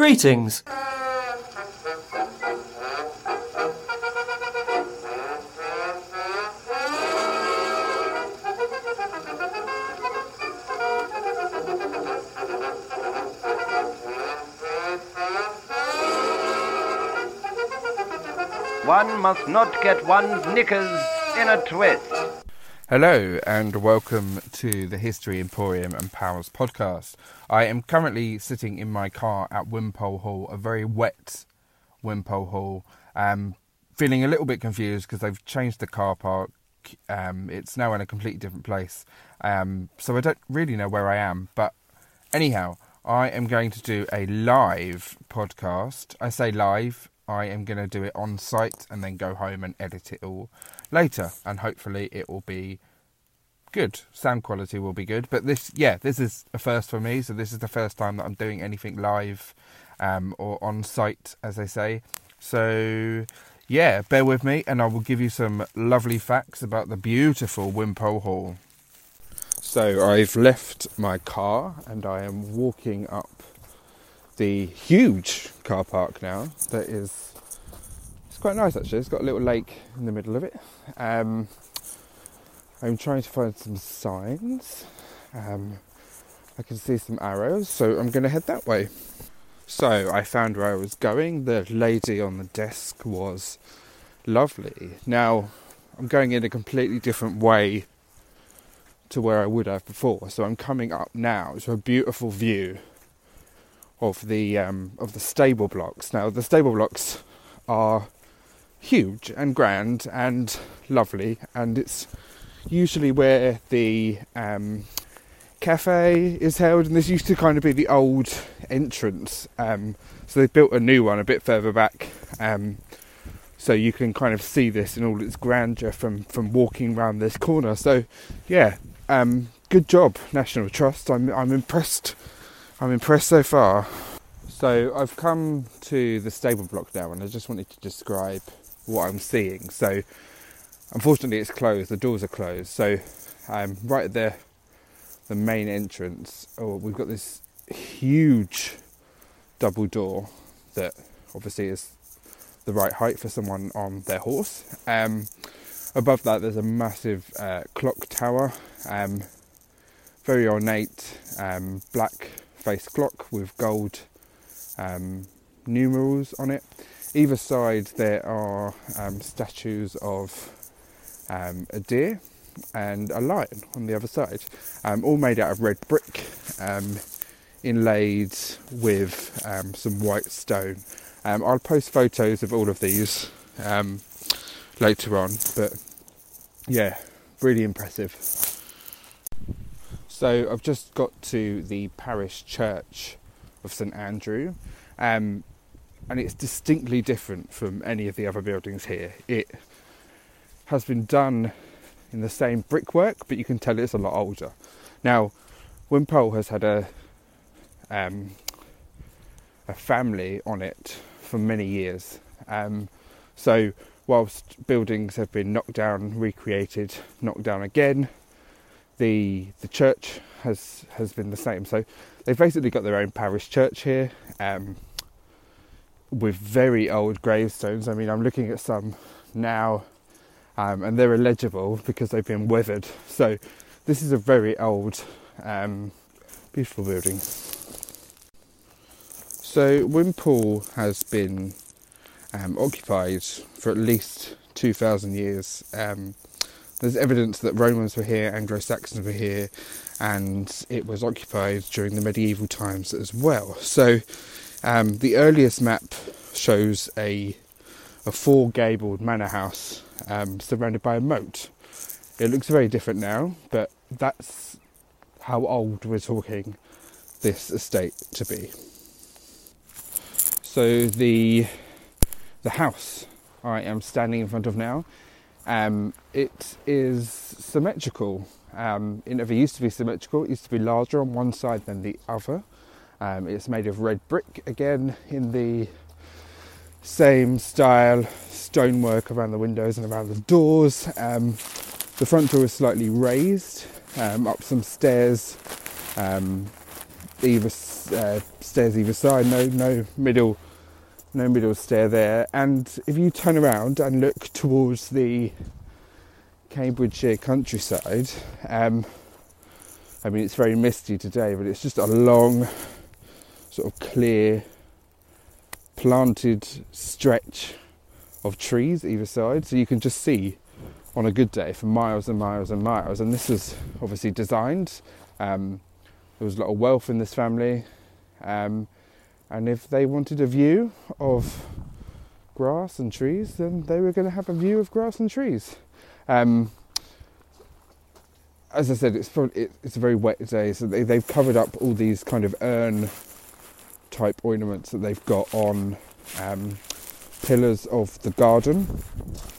Greetings. One must not get one's knickers in a twist. Hello and welcome to the History Emporium and Powers podcast. I am currently sitting in my car at Wimpole Hall, a very wet Wimpole Hall. Um, feeling a little bit confused because they've changed the car park. Um, it's now in a completely different place. Um, so I don't really know where I am. But anyhow, I am going to do a live podcast. I say live, I am going to do it on site and then go home and edit it all later, and hopefully it will be good. Sound quality will be good. But this, yeah, this is a first for me. So this is the first time that I'm doing anything live um, or on site, as they say. So yeah, bear with me, and I will give you some lovely facts about the beautiful Wimpole Hall. So I've left my car and I am walking up the huge car park now. That is, it's quite nice actually. It's got a little lake in the middle of it. Um, I'm trying to find some signs. Um, I can see some arrows, so I'm going to head that way. So I found where I was going. The lady on the desk was lovely. Now I'm going in a completely different way to where I would have before. So I'm coming up now to a beautiful view of the um, of the stable blocks. Now the stable blocks are huge and grand and lovely, and it's usually where the um, cafe is held, and this used to kind of be the old entrance. Um, so they built a new one a bit further back, um, so you can kind of see this in all its grandeur from from walking around this corner. So, yeah, um, good job, National Trust. I'm I'm impressed. I'm impressed so far. So I've come to the stable block now, and I just wanted to describe what I'm seeing. So Unfortunately, it's closed. The doors are closed. So, um, right at the the main entrance, oh, we've got this huge double door that obviously is the right height for someone on their horse. Um, above that, there's a massive uh, clock tower, um, very ornate um, black face clock with gold um, numerals on it. Either side, there are um, statues of um, a deer and a lion on the other side, um, all made out of red brick, um, inlaid with some white stone. I'll post photos of all of these later on, but yeah, really impressive. So I've just got to the parish church of St Andrew, and it's distinctly different from any of the other buildings here. It has been done in the same brickwork, but you can tell it's a lot older. Now, Wimpole has had a um, a family on it for many years. Um, so, whilst buildings have been knocked down, recreated, knocked down again, the the church has has been the same. So, they've basically got their own parish church here. Um, with very old gravestones. I mean, I'm looking at some now um, and they're illegible because they've been weathered. So this is a very old, um, beautiful building. So Wimpole has been um, occupied for at least 2,000 years. There's evidence that Romans were here, Anglo-Saxons were here, and it was occupied during the medieval times as well. So um, the earliest map shows a a four gabled manor house um, surrounded by a moat. It looks very different now, but that's how old we're talking this estate to be. So the the house I am standing in front of now, um, it is symmetrical. Um, it never used to be symmetrical. It used to be larger on one side than the other. Um, it's made of red brick again in the same style stonework around the windows and around the doors. Um, the front door is slightly raised um, up some stairs. Um, either uh, stairs either side. No, no middle, no middle stair there. And if you turn around and look towards the Cambridgeshire countryside, um, I mean it's very misty today, but it's just a long, sort of clear, planted stretch of trees either side, so you can just see on a good day for miles and miles and miles. And this was obviously designed. Um, there was a lot of wealth in this family, um, and if they wanted a view of grass and trees, then they were going to have a view of grass and trees. Um, as I said, it's probably, it's a very wet day, so they, they've covered up all these kind of urn type ornaments that they've got on um, pillars of the garden.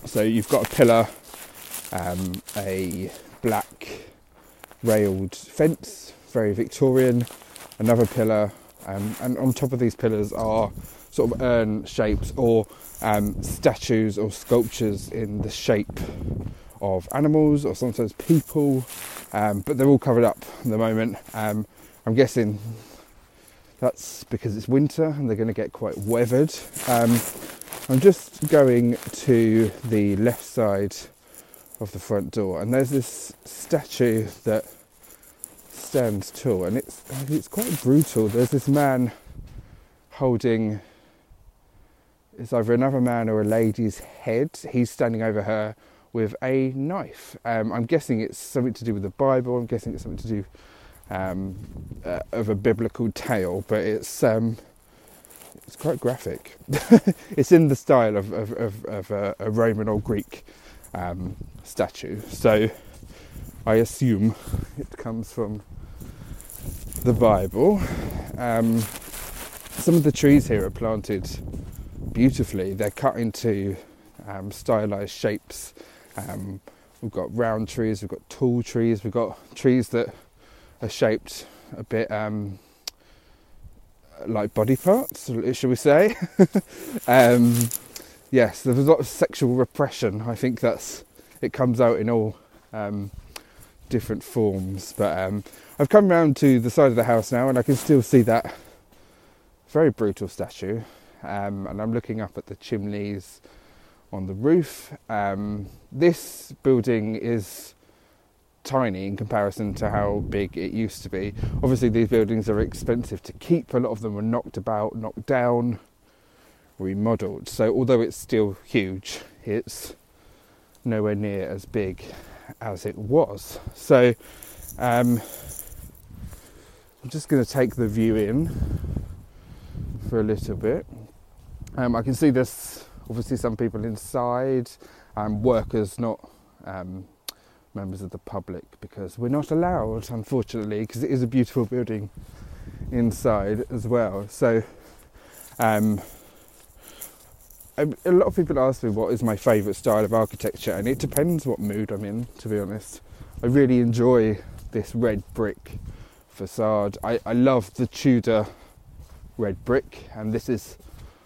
So you've got a pillar, um, a black railed fence, very Victorian, another pillar, um, and on top of these pillars are sort of urn shapes or um, statues or sculptures in the shape of animals or sometimes people, um, but they're all covered up at the moment. Um, I'm guessing that's because it's winter and they're going to get quite weathered. Um, I'm just going to the left side of the front door, and there's this statue that stands tall, and it's it's quite brutal. There's this man holding it's either another man or a lady's head. He's standing over her with a knife. Um, I'm guessing it's something to do with the Bible. I'm guessing it's something to do um, uh, of a biblical tale, but it's um, it's quite graphic. it's in the style of, of, of, of a, a, Roman or Greek um, statue, so I assume it comes from the Bible. Um, some of the trees here are planted beautifully. They're cut into um, stylized shapes. Um, we've got round trees, we've got tall trees, we've got trees that are shaped a bit um, like body parts, shall we say? um, yes, there's a lot of sexual repression. I think that's it comes out in all um, different forms. But um, I've come round to the side of the house now, and I can still see that very brutal statue. Um, and I'm looking up at the chimneys on the roof. Um, this building is tiny in comparison to how big it used to be. Obviously, these buildings are expensive to keep. A lot of them were knocked about, knocked down, remodeled. So, although it's still huge, it's nowhere near as big as it was. So, um, I'm just going to take the view in for a little bit. Um, I can see there's obviously some people inside, um, workers, not um, members of the public because we're not allowed, unfortunately, because it is a beautiful building inside as well. So, um, a, lot of people ask me what is my favourite style of architecture, and it depends what mood I'm in, to be honest. I really enjoy this red brick facade. I, I love the Tudor red brick, and this is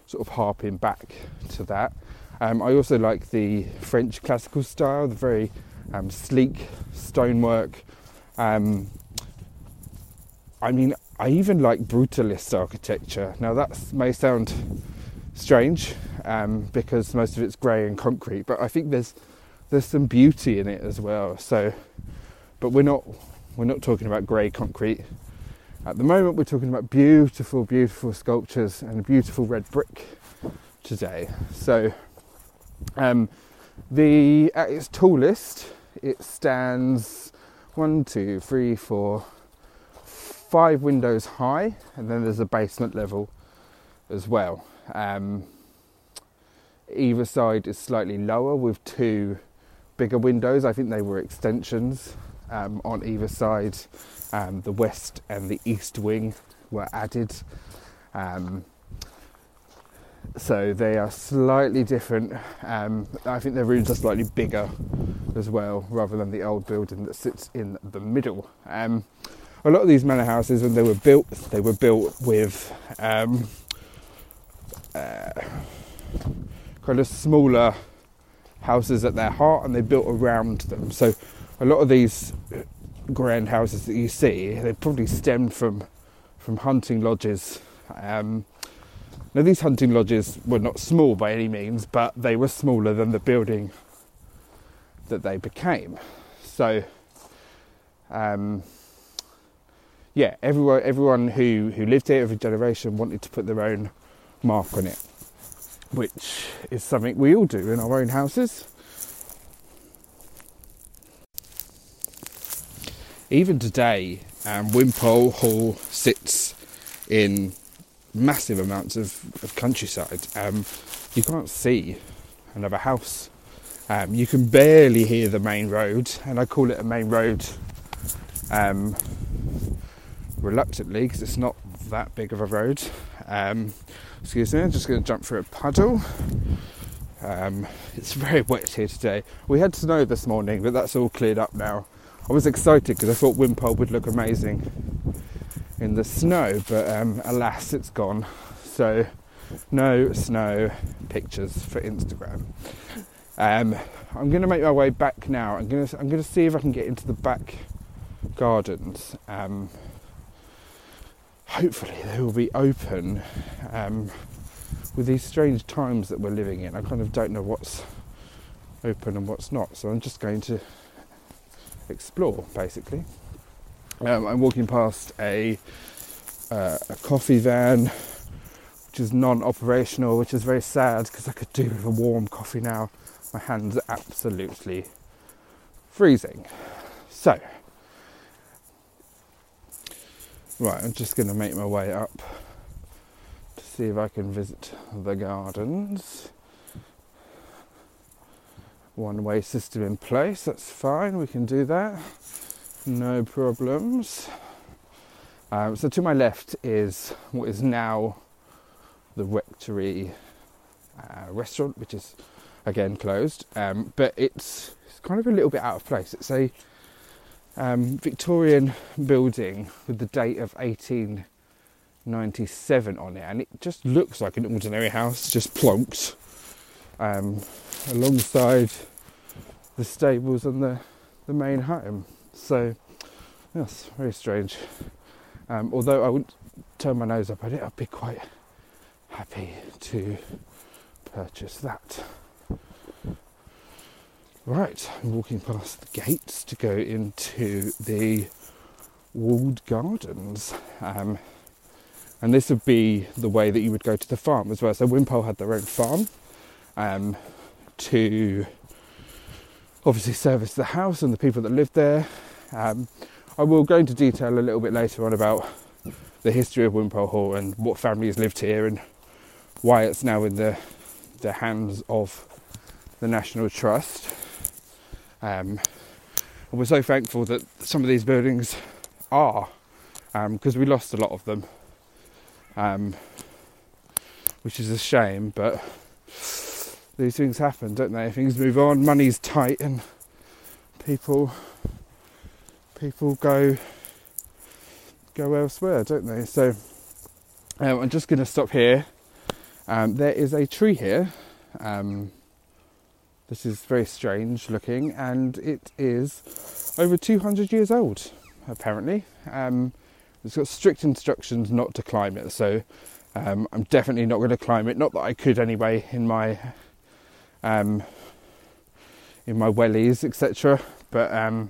sort of harping back to that. Um, I also like the French classical style, the very um, sleek stonework. Um, I mean, I even like brutalist architecture. Now, that may sound strange um, because most of it's grey and concrete, but I think there's there's some beauty in it as well. So, but we're not we're not talking about grey concrete at the moment. We're talking about beautiful, beautiful sculptures and beautiful red brick today. So, um, the at its tallest, it stands one, two, three, four, five windows high, and then there's a basement level as well. Um, either side is slightly lower with two bigger windows. I think they were extensions um, on either side. Um, the west and the east wing were added. Um, so they are slightly different. Um, I think their rooms are slightly bigger as well, rather than the old building that sits in the middle. Um, a lot of these manor houses, when they were built, they were built with um, uh, kind of smaller houses at their heart, and they built around them. So a lot of these grand houses that you see, they probably stemmed from from hunting lodges. Um, now, these hunting lodges were not small by any means, but they were smaller than the building that they became. So, um, yeah, everyone, everyone who, who lived here, every generation wanted to put their own mark on it, which is something we all do in our own houses. Even today, um, Wimpole Hall sits in massive amounts of, of countryside. Um, you can't see another house. Um, you can barely hear the main road, and I call it a main road um, reluctantly because it's not that big of a road. Um, excuse me, I'm just going to jump through a puddle. Um, it's very wet here today. We had snow this morning, but that's all cleared up now. I was excited because I thought Wimpole would look amazing in the snow, but um, alas, it's gone. So, no snow pictures for Instagram. Um, I'm going to make my way back now. I'm going to I'm going to see if I can get into the back gardens. Um, hopefully, they will be open. Um, with these strange times that we're living in, I kind of don't know what's open and what's not. So I'm just going to explore, basically. Um, I'm walking past a, uh, a coffee van, which is non-operational, which is very sad because I could do with a warm coffee now. My hands are absolutely freezing. So, right, I'm just going to make my way up to see if I can visit the gardens. One way system in place, that's fine, we can do that no problems. Um, so to my left is what is now the Rectory uh, restaurant, which is again closed, um, but it's, it's, kind of a little bit out of place. It's a um, Victorian building with the date of 1897 on it, and it just looks like an ordinary house, just plonked um, alongside the stables and the, the main home. So, yes, very strange. Um, although I wouldn't turn my nose up at it, I'd be quite happy to purchase that. Right, I'm walking past the gates to go into the walled gardens. Um, and this would be the way that you would go to the farm as well. So Wimpole had their own farm um, to obviously service the house and the people that lived there. Um, I will go into detail a little bit later on about the history of Wimpole Hall and what families lived here and why it's now in the the hands of the National Trust. Um, and we're so thankful that some of these buildings are, because um, we lost a lot of them, um, which is a shame. But these things happen, don't they? Things move on, money's tight, and people people go go elsewhere, don't they? So um, I'm just going to stop here. Um, there is a tree here. Um, this is very strange looking, and it is over 200 years old, apparently. Um, it's got strict instructions not to climb it, so um, I'm definitely not going to climb it. Not that I could anyway in my um, in my wellies, etc. But um,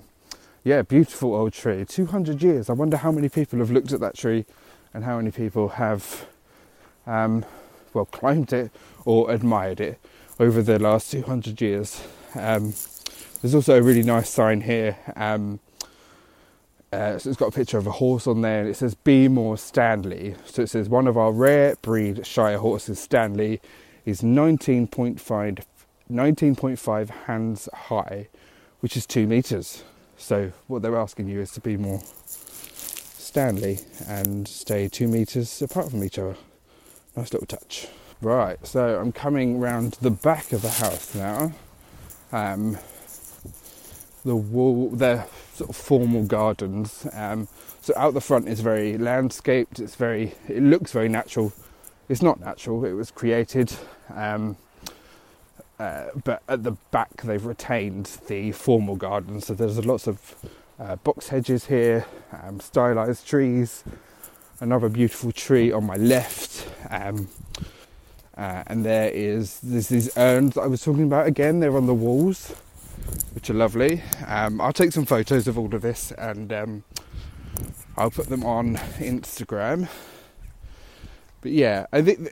yeah, beautiful old tree. 200 years. I wonder how many people have looked at that tree and how many people have, um, well, climbed it or admired it over the last 200 years. Um, there's also a really nice sign here. Um, uh, so it's got a picture of a horse on there and it says Be More Stanley. So it says one of our rare breed Shire horses, Stanley, is 19.5 19.5 hands high, which is two meters. So what they're asking you is to be more Stanley and stay two meters apart from each other. Nice little touch. Right, so I'm coming round the back of the house now. Um, the wall, the sort of formal gardens. Um, so out the front is very landscaped. It's very, it looks very natural. It's not natural. It was created. Um, uh, but at the back they've retained the formal garden, so there's lots of uh, box hedges here, um, stylized trees, another beautiful tree on my left. Uh, and there is there's these urns I was talking about again. They're on the walls, which are lovely. Um, I'll take some photos of all of this and um, I'll put them on Instagram. But yeah, I think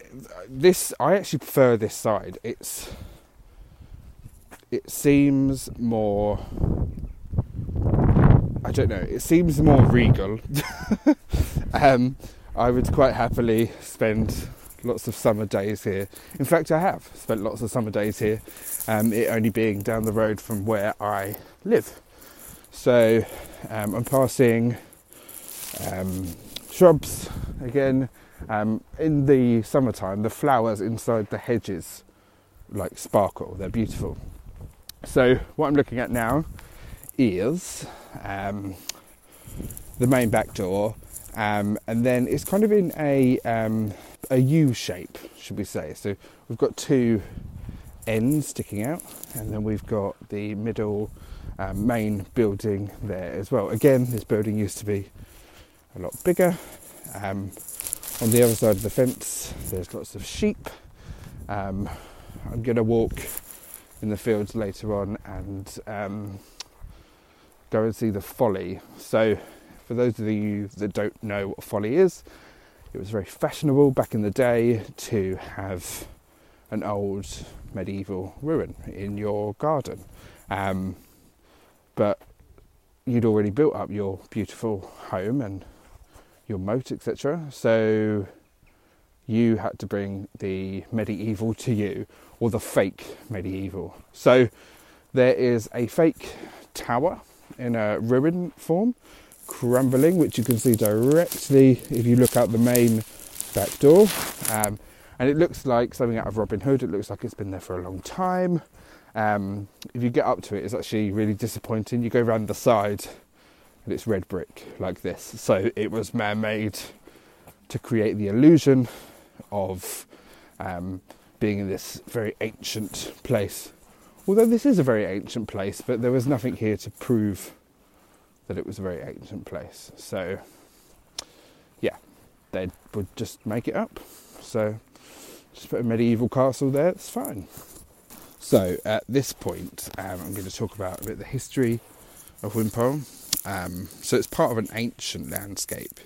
this I actually prefer this side. It's it seems more I don't know, it seems more regal. um, I would quite happily spend lots of summer days here. In fact, I have spent lots of summer days here, um, it only being down the road from where I live. So um, I'm passing um, shrubs again. Um, in the summertime, the flowers inside the hedges like sparkle, they're beautiful. So, what I'm looking at now is um, the main back door, um, and then it's kind of in a a U shape, should we say? So we've got two ends sticking out, and then we've got the middle um, main building there as well. Again, this building used to be a lot bigger. Um, on the other side of the fence, there's lots of sheep. Um, I'm going to walk in the fields later on and um, go and see the folly. So, for those of you that don't know what folly is, it was very fashionable back in the day to have an old medieval ruin in your garden. Um, but you'd already built up your beautiful home and your moat, etc. So you had to bring the medieval to you or the fake medieval. So there is a fake tower in a ruin form crumbling, which you can see directly if you look out the main back door. Um, and it looks like something out of Robin Hood. It looks like it's been there for a long time. Um, if you get up to it, it's actually really disappointing. You go around the side and it's red brick like this. So it was man made to create the illusion of um, being in this very ancient place. Although this is a very ancient place, but there was nothing here to prove that it was a very ancient place. So, yeah, they would just make it up. So, just put a medieval castle there, it's fine. So, at this point, um, I'm going to talk about a bit the history of Wimpole. Um, so, it's part of an ancient landscape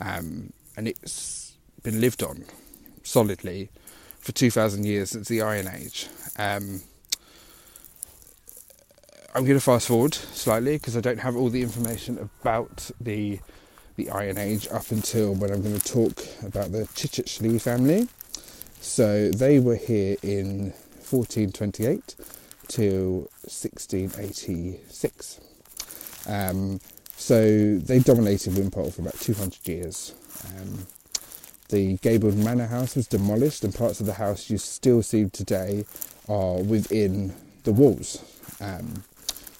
um, and it's been lived on solidly for 2,000 years since the Iron Age. Um, I'm going to fast forward slightly because I don't have all the information about the the Iron Age up until when I'm going to talk about the Chichichley family. So they were here in 1428 till 1686. Um, so they dominated Wimpole for about 200 years. Um, the gabled manor house was demolished, and parts of the house you still see today are within the walls. Um,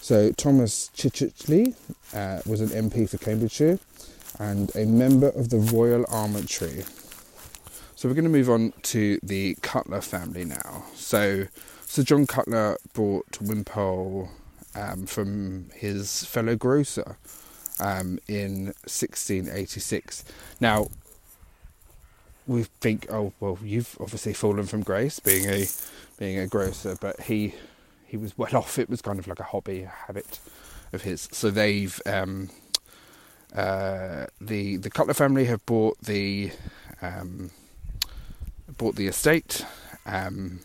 so Thomas Chichichley uh, was an MP for Cambridgeshire and a member of the Royal Armoury. So we're going to move on to the Cutler family now. So Sir John Cutler bought Wimpole um, from his fellow grocer um, in 1686. Now, we think, oh well, you've obviously fallen from grace, being a being a grocer, but he he was well off. It was kind of like a hobby, a habit of his. So they've um, uh, the the Cutler family have bought the um, bought the estate. Um,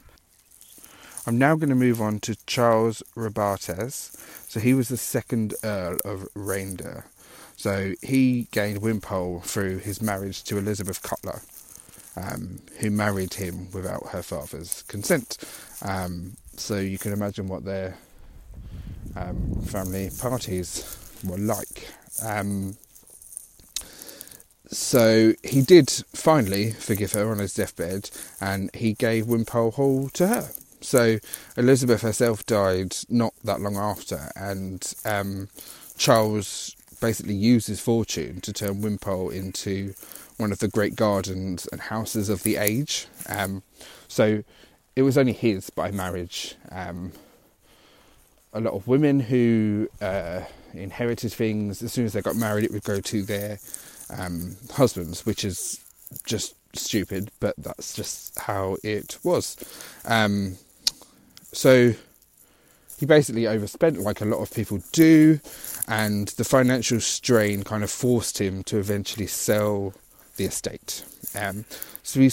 I'm now going to move on to Charles Robartes. So he was the second Earl of Radnor. So he gained Wimpole through his marriage to Elizabeth Cutler um, who married him without her father's consent. Um, so you can imagine what their um, family parties were like. Um, so he did finally forgive her on his deathbed, and he gave Wimpole Hall to her. So Elizabeth herself died not that long after, and um, Charles basically used his fortune to turn Wimpole into one of the great gardens and houses of the age. Um, so it was only his by marriage. Um, a lot of women who uh, inherited things, as soon as they got married, it would go to their um, husbands, which is just stupid, but that's just how it was. Um, so he basically overspent, like a lot of people do, and the financial strain kind of forced him to eventually sell the estate. Um, so he,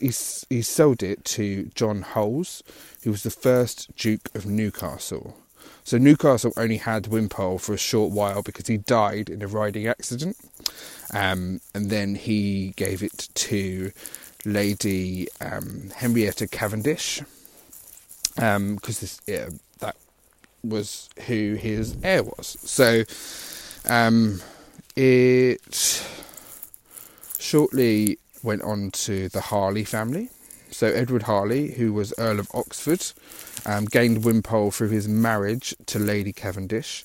he, he sold it to John Holles, who was the first Duke of Newcastle. So Newcastle only had Wimpole for a short while because he died in a riding accident, um, and then he gave it to Lady um, Henrietta Cavendish because um, yeah, that was who his heir was. So um, it shortly went on to the Harley family. So Edward Harley, who was Earl of Oxford, um, gained Wimpole through his marriage to Lady Cavendish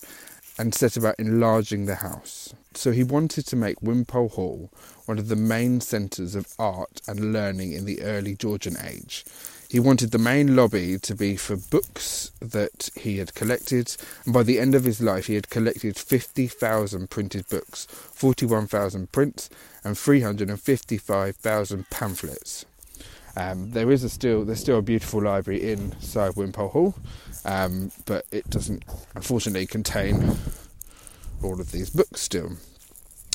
and set about enlarging the house. So he wanted to make Wimpole Hall one of the main centres of art and learning in the early Georgian age. He wanted the main lobby to be for books that he had collected, and by the end of his life, he had collected 50,000 printed books, 41,000 prints, and 355,000 pamphlets. Um, there is a still there's still a beautiful library inside Wimpole Hall, um, but it doesn't unfortunately contain all of these books still.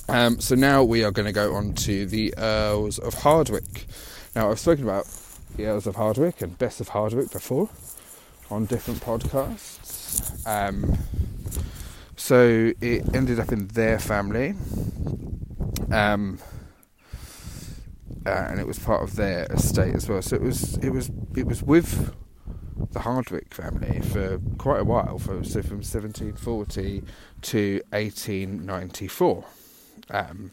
Um, so now we are going to go on to the Earls of Hardwicke. Now I've spoken about the Earls of Hardwicke and Bess of Hardwicke before on different podcasts. Um, so it ended up in their family. Um, uh, and it was part of their estate as well. So it was it was it was with the Hardwicke family for quite a while. For so from 1740 to 1894. Um,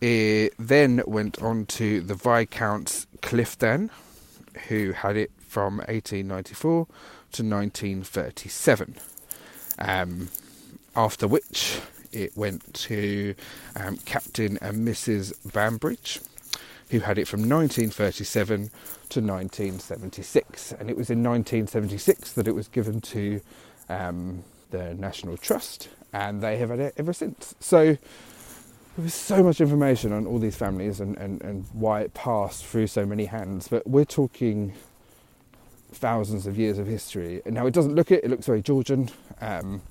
it then went on to the Viscounts Clifden, who had it from 1894 to 1937. Um, after which it went to um, Captain and Mrs. Bambridge, who had it from 1937 to 1976. And it was in 1976 that it was given to um, the National Trust, and they have had it ever since. So there was so much information on all these families and, and, and why it passed through so many hands, but we're talking thousands of years of history. And now it doesn't look it, it looks very Georgian um,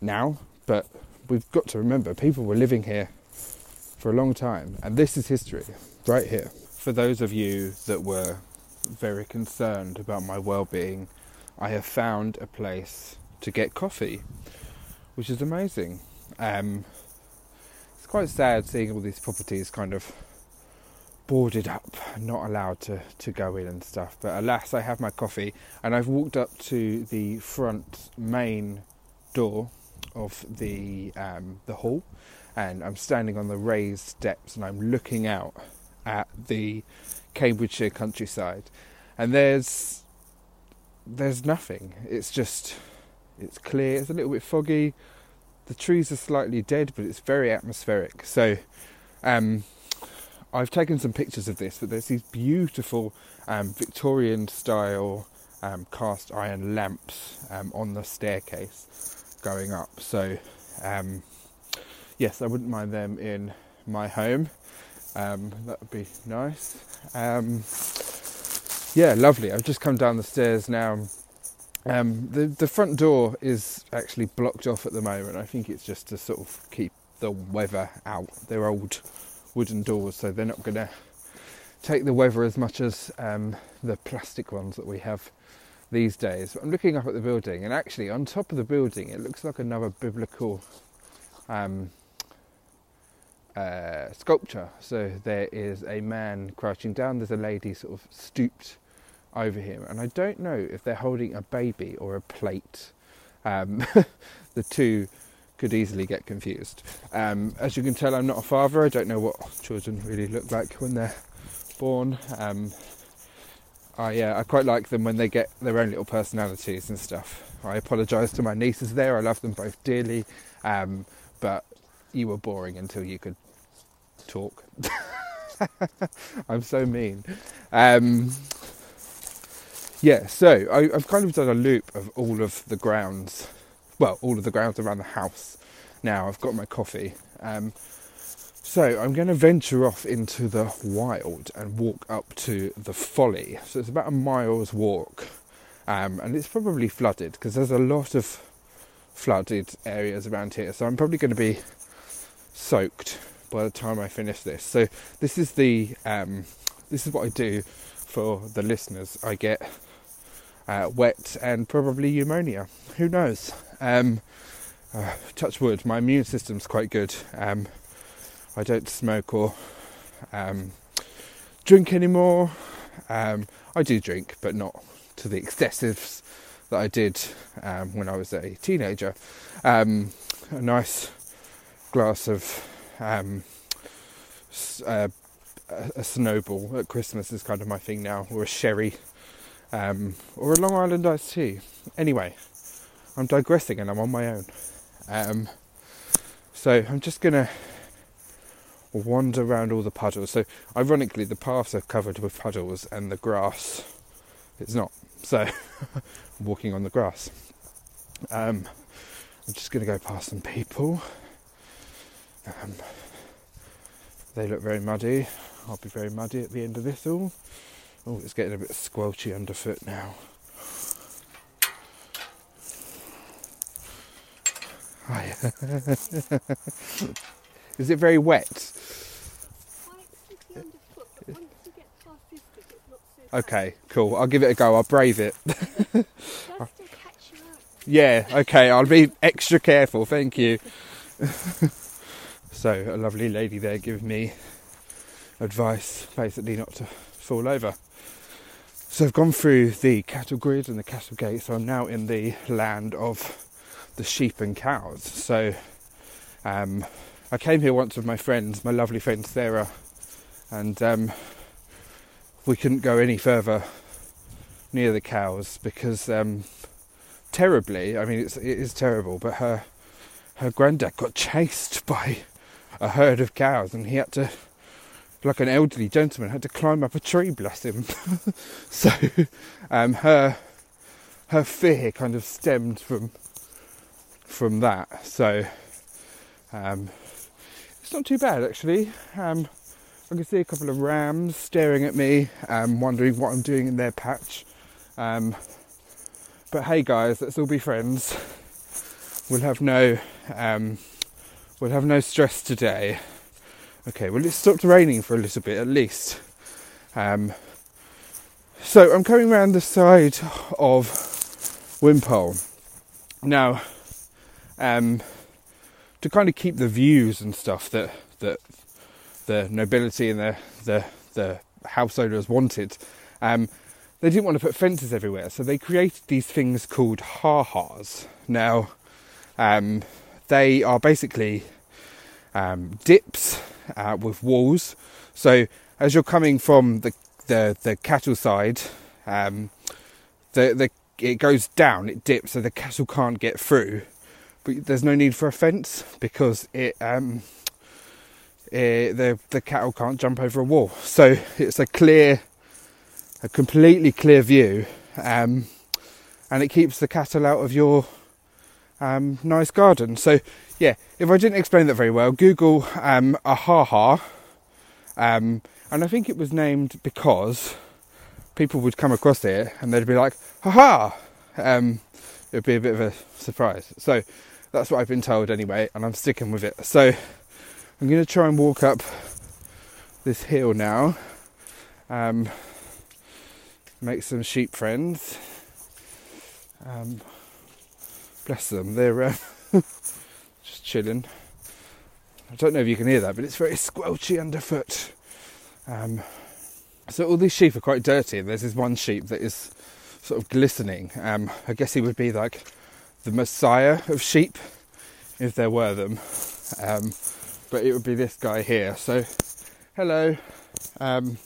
now, but we've got to remember people were living here for a long time, and this is history right here. For those of you that were very concerned about my well being, I have found a place to get coffee, which is amazing. Um, quite sad seeing all these properties kind of boarded up, not allowed to, to go in and stuff. But alas, I have my coffee, and I've walked up to the front main door of the um, the hall, and I'm standing on the raised steps and I'm looking out at the Cambridgeshire countryside, and there's there's nothing. It's just it's clear. It's a little bit foggy. The trees are slightly dead, but it's very atmospheric. So, um, I've taken some pictures of this. But there's these beautiful um, Victorian style um, cast iron lamps um, on the staircase going up. So, um, yes, I wouldn't mind them in my home. Um, that would be nice. Um, yeah, lovely. I've just come down the stairs now. Um, the the front door is actually blocked off at the moment. I think it's just to sort of keep the weather out. They're old wooden doors, so they're not going to take the weather as much as um, the plastic ones that we have these days. I'm looking up at the building, and actually, on top of the building, it looks like another biblical um, uh, sculpture. So there is a man crouching down, there's a lady sort of stooped over him, and I don't know if they're holding a baby or a plate. Um, the two could easily get confused. Um, as you can tell, I'm not a father. I don't know what children really look like when they're born. Um, I, uh, I quite like them when they get their own little personalities and stuff. I apologise to my nieces there. I love them both dearly, um, but you were boring until you could talk. I'm so mean. Um, yeah, so I, have kind of done a loop of all of the grounds, well, all of the grounds around the house. Now I've got my coffee. Um, So I'm going to venture off into the wild and walk up to the Folly. So it's about a mile's walk, um, and it's probably flooded because there's a lot of flooded areas around here. So I'm probably going to be soaked by the time I finish this. So this is the um, this is what I do for the listeners. I get uh, wet and probably pneumonia. Who knows? Um, uh, touch wood. My immune system's quite good. Um, I don't smoke or um, drink anymore. Um, I do drink, but not to the excessives that I did um, when I was a teenager. Um, a nice glass of uh, a snowball at Christmas is kind of my thing now, or a sherry, um, or a Long Island iced tea. Anyway, I'm digressing and I'm on my own. Um, so I'm just gonna wander around all the puddles. So, ironically, the paths are covered with puddles and the grass is not. So, I'm walking on the grass. Um, I'm just to go past some people. Um, they look very muddy. I'll be very muddy at the end of this all. Oh, it's getting a bit squelchy underfoot now. Hi. Is it very wet? Okay, cool. I'll give it a go. I'll brave it. yeah, okay. I'll be extra careful. Thank you. so, a lovely lady there giving me advice, basically not to fall over. So, I've gone through the cattle grid and the cattle gate, so I'm now in the land of the sheep and cows. So, um, I came here once with my friends, my lovely friend Sarah, and um, we couldn't go any further near the cows because um, terribly, I mean, it's, it is terrible, but her her granddad got chased by a herd of cows, and he had to, like an elderly gentleman, had to climb up a tree. Bless him. so um, her her fear kind of stemmed from from that. So um, it's not too bad actually. Um, I can see a couple of rams staring at me, um, wondering what I'm doing in their patch. Um, but hey, guys, let's all be friends. We'll have no, um, we'll have no stress today. Okay, well, it stopped raining for a little bit at least. Um, so I'm coming around the side of Wimpole now um, to kind of keep the views and stuff that that the nobility and the the, the house owners wanted. Um, they didn't want to put fences everywhere, so they created these things called ha-has. Now, um, they are basically um, dips uh, with walls. So as you're coming from the the, the cattle side, um, the the it goes down, it dips, so the cattle can't get through. But there's no need for a fence because it um, uh, the the cattle can't jump over a wall. So it's a clear, a completely clear view, um, and it keeps the cattle out of your um, nice garden. So yeah, if I didn't explain that very well, Google um, a ha um, and I think it was named because people would come across it and they'd be like ha ha. Um, it would be a bit of a surprise. So that's what I've been told anyway, and I'm sticking with it. So I'm going to try and walk up this hill now, um, make some sheep friends. Um, bless them, they're uh, chilling. I don't know if you can hear that, but it's very squelchy underfoot. Um, so all these sheep are quite dirty, and there's this one sheep that is sort of glistening. Um, I guess he would be like the messiah of sheep if there were them. Um, but it would be this guy here. So, hello, um,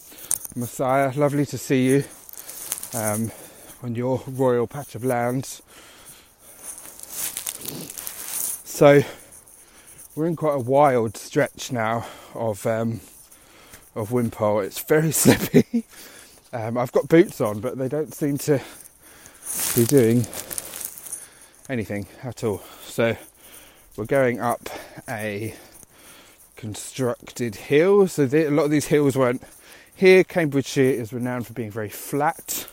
Messiah, lovely to see you um, on your royal patch of land. So, we're in quite a wild stretch now of um, of Wimpole. It's very slippy. Um, I've got boots on, but they don't seem to be doing anything at all. So, we're going up a constructed hill. So the, a lot of these hills weren't here. Cambridgeshire is renowned for being very flat.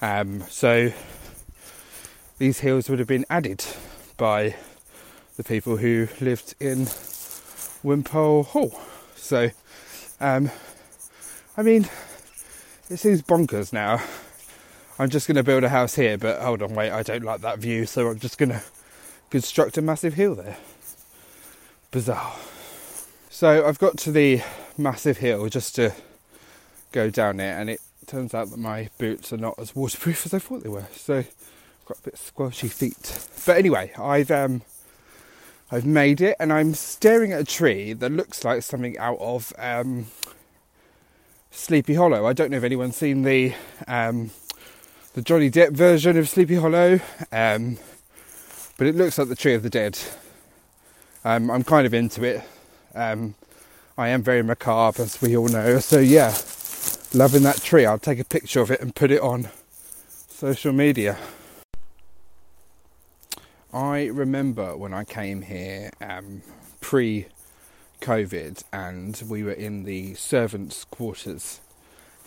Um, so these hills would have been added by the people who lived in Wimpole Hall. So, um, I mean, it seems bonkers now. I'm just going to build a house here, but hold on, wait, I don't like that view, so I'm just going to construct a massive hill there. Bizarre. So I've got to the massive hill just to go down it, and it turns out that my boots are not as waterproof as I thought they were. So got a bit squashy feet. But anyway, I've um, I've made it, and I'm staring at a tree that looks like something out of um, Sleepy Hollow. I don't know if anyone's seen the um, the Johnny Depp version of Sleepy Hollow, um, but it looks like the Tree of the Dead. Um, I'm kind of into it. Um, I am very macabre, as we all know. So yeah, loving that tree. I'll take a picture of it and put it on social media. I remember when I came here um, pre COVID and we were in the servants' quarters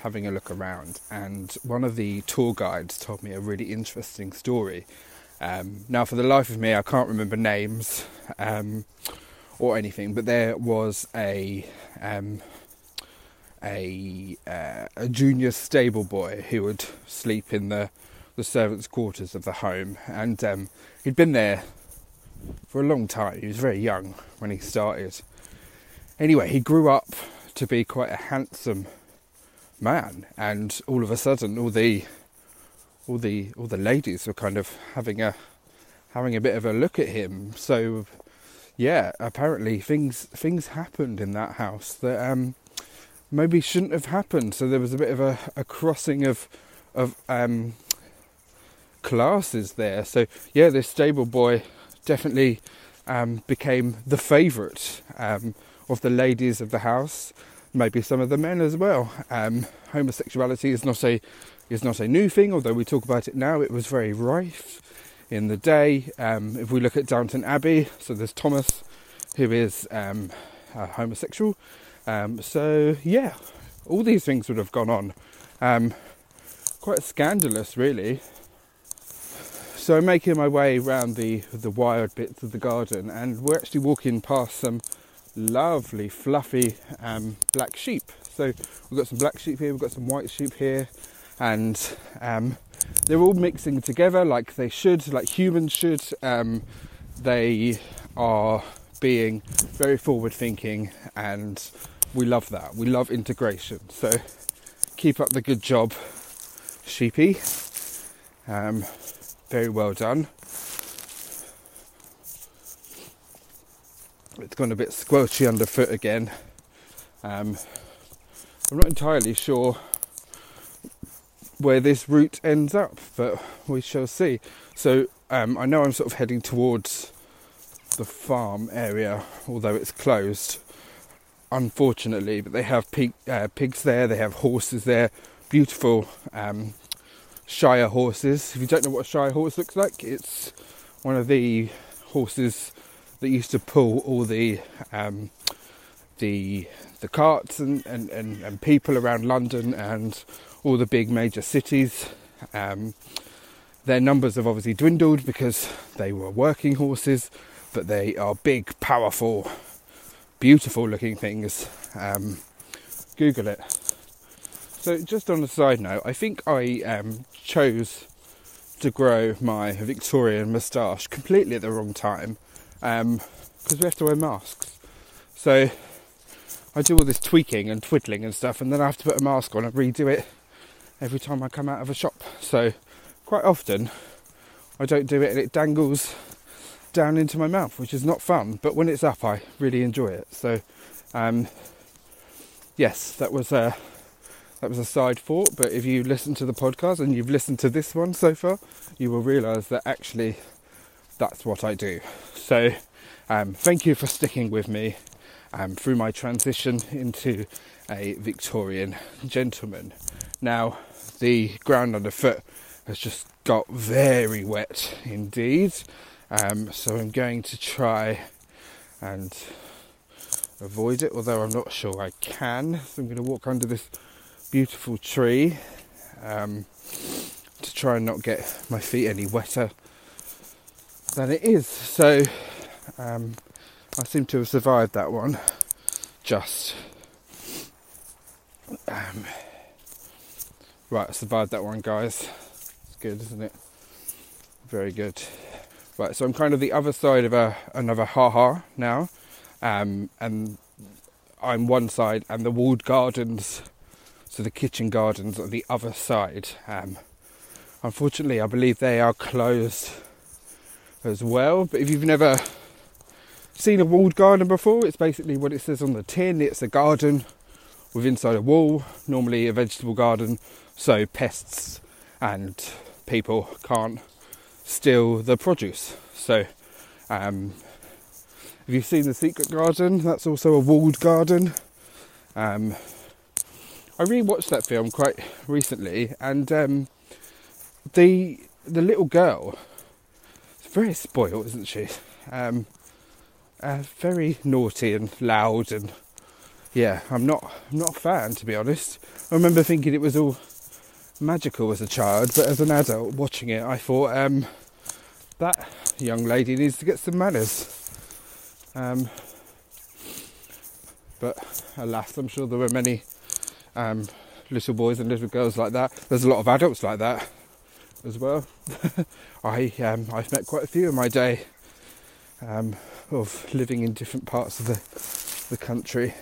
having a look around, and one of the tour guides told me a really interesting story. Um, now, for the life of me, I can't remember names um, or anything, but there was a um, a, uh, a junior stable boy who would sleep in the the servants' quarters of the home, and um, he'd been there for a long time. He was very young when he started. Anyway, he grew up to be quite a handsome man, and all of a sudden, all the all the all the ladies were kind of having a having a bit of a look at him. So, yeah, apparently things things happened in that house that um, maybe shouldn't have happened. So there was a bit of a, a crossing of of um, classes there. So yeah, this stable boy definitely um, became the favourite um, of the ladies of the house, maybe some of the men as well. Um, homosexuality is not a is not a new thing, although we talk about it now. It was very rife in the day. Um, if we look at Downton Abbey, so there's Thomas, who is um, homosexual. Um, so yeah, all these things would have gone on. Quite scandalous, really. So I'm making my way around the the wired bits of the garden, and we're actually walking past some lovely, fluffy um, black sheep. So we've got some black sheep here, we've got some white sheep here, and um, they're all mixing together like they should, like humans should. Um, they are being very forward thinking, and we love that. We love integration. So keep up the good job, sheepy. Um, very well done. It's gone a bit squelchy underfoot again. Um, I'm not entirely sure where this route ends up, but we shall see. So um, I know I'm sort of heading towards the farm area, although it's closed, unfortunately. But they have pig, uh, pigs there, they have horses there, beautiful um, Shire horses. If you don't know what a Shire horse looks like, it's one of the horses that used to pull all the um, the the carts and, and, and, and, people around London and all the big major cities. Um, their numbers have obviously dwindled because they were working horses, but they are big, powerful, beautiful looking things. Um, Google it. So, just on a side note, I think I um, chose to grow my Victorian moustache completely at the wrong time because um, we have to wear masks. So I do all this tweaking and twiddling and stuff, and then I have to put a mask on and redo it every time I come out of a shop. So quite often I don't do it and it dangles down into my mouth, which is not fun. But when it's up, I really enjoy it. So um, yes, that was a that was a side thought. But if you listen to the podcast and you've listened to this one so far, you will realise that actually that's what I do. So um, thank you for sticking with me um, through my transition into a Victorian gentleman. Now, the ground underfoot has just got very wet indeed, um, so I'm going to try and avoid it, although I'm not sure I can. So I'm going to walk under this beautiful tree um, to try and not get my feet any wetter than it is. So um, I seem to have survived that one just. Um, right, I survived that one, guys. It's good, isn't it? Very good. Right, so I'm kind of the other side of a, another ha now, um, and I'm one side, and the walled gardens, so the kitchen gardens, on the other side. Um, unfortunately, I believe they are closed as well. But if you've never seen a walled garden before, it's basically what it says on the tin. It's a garden with inside a wall, normally a vegetable garden, so pests and people can't steal the produce. So, um, if you've seen the Secret Garden, that's also a walled garden. Um, I rewatched that film quite recently, and um, the the little girl is very spoiled, isn't she? Um, uh, very naughty and loud, and yeah, I'm not I'm not a fan to be honest. I remember thinking it was all magical as a child, but as an adult watching it, I thought um, that young lady needs to get some manners. Um, but alas, I'm sure there were many um, little boys and little girls like that. There's a lot of adults like that as well. I um, I've met quite a few in my day um, of living in different parts of the the country.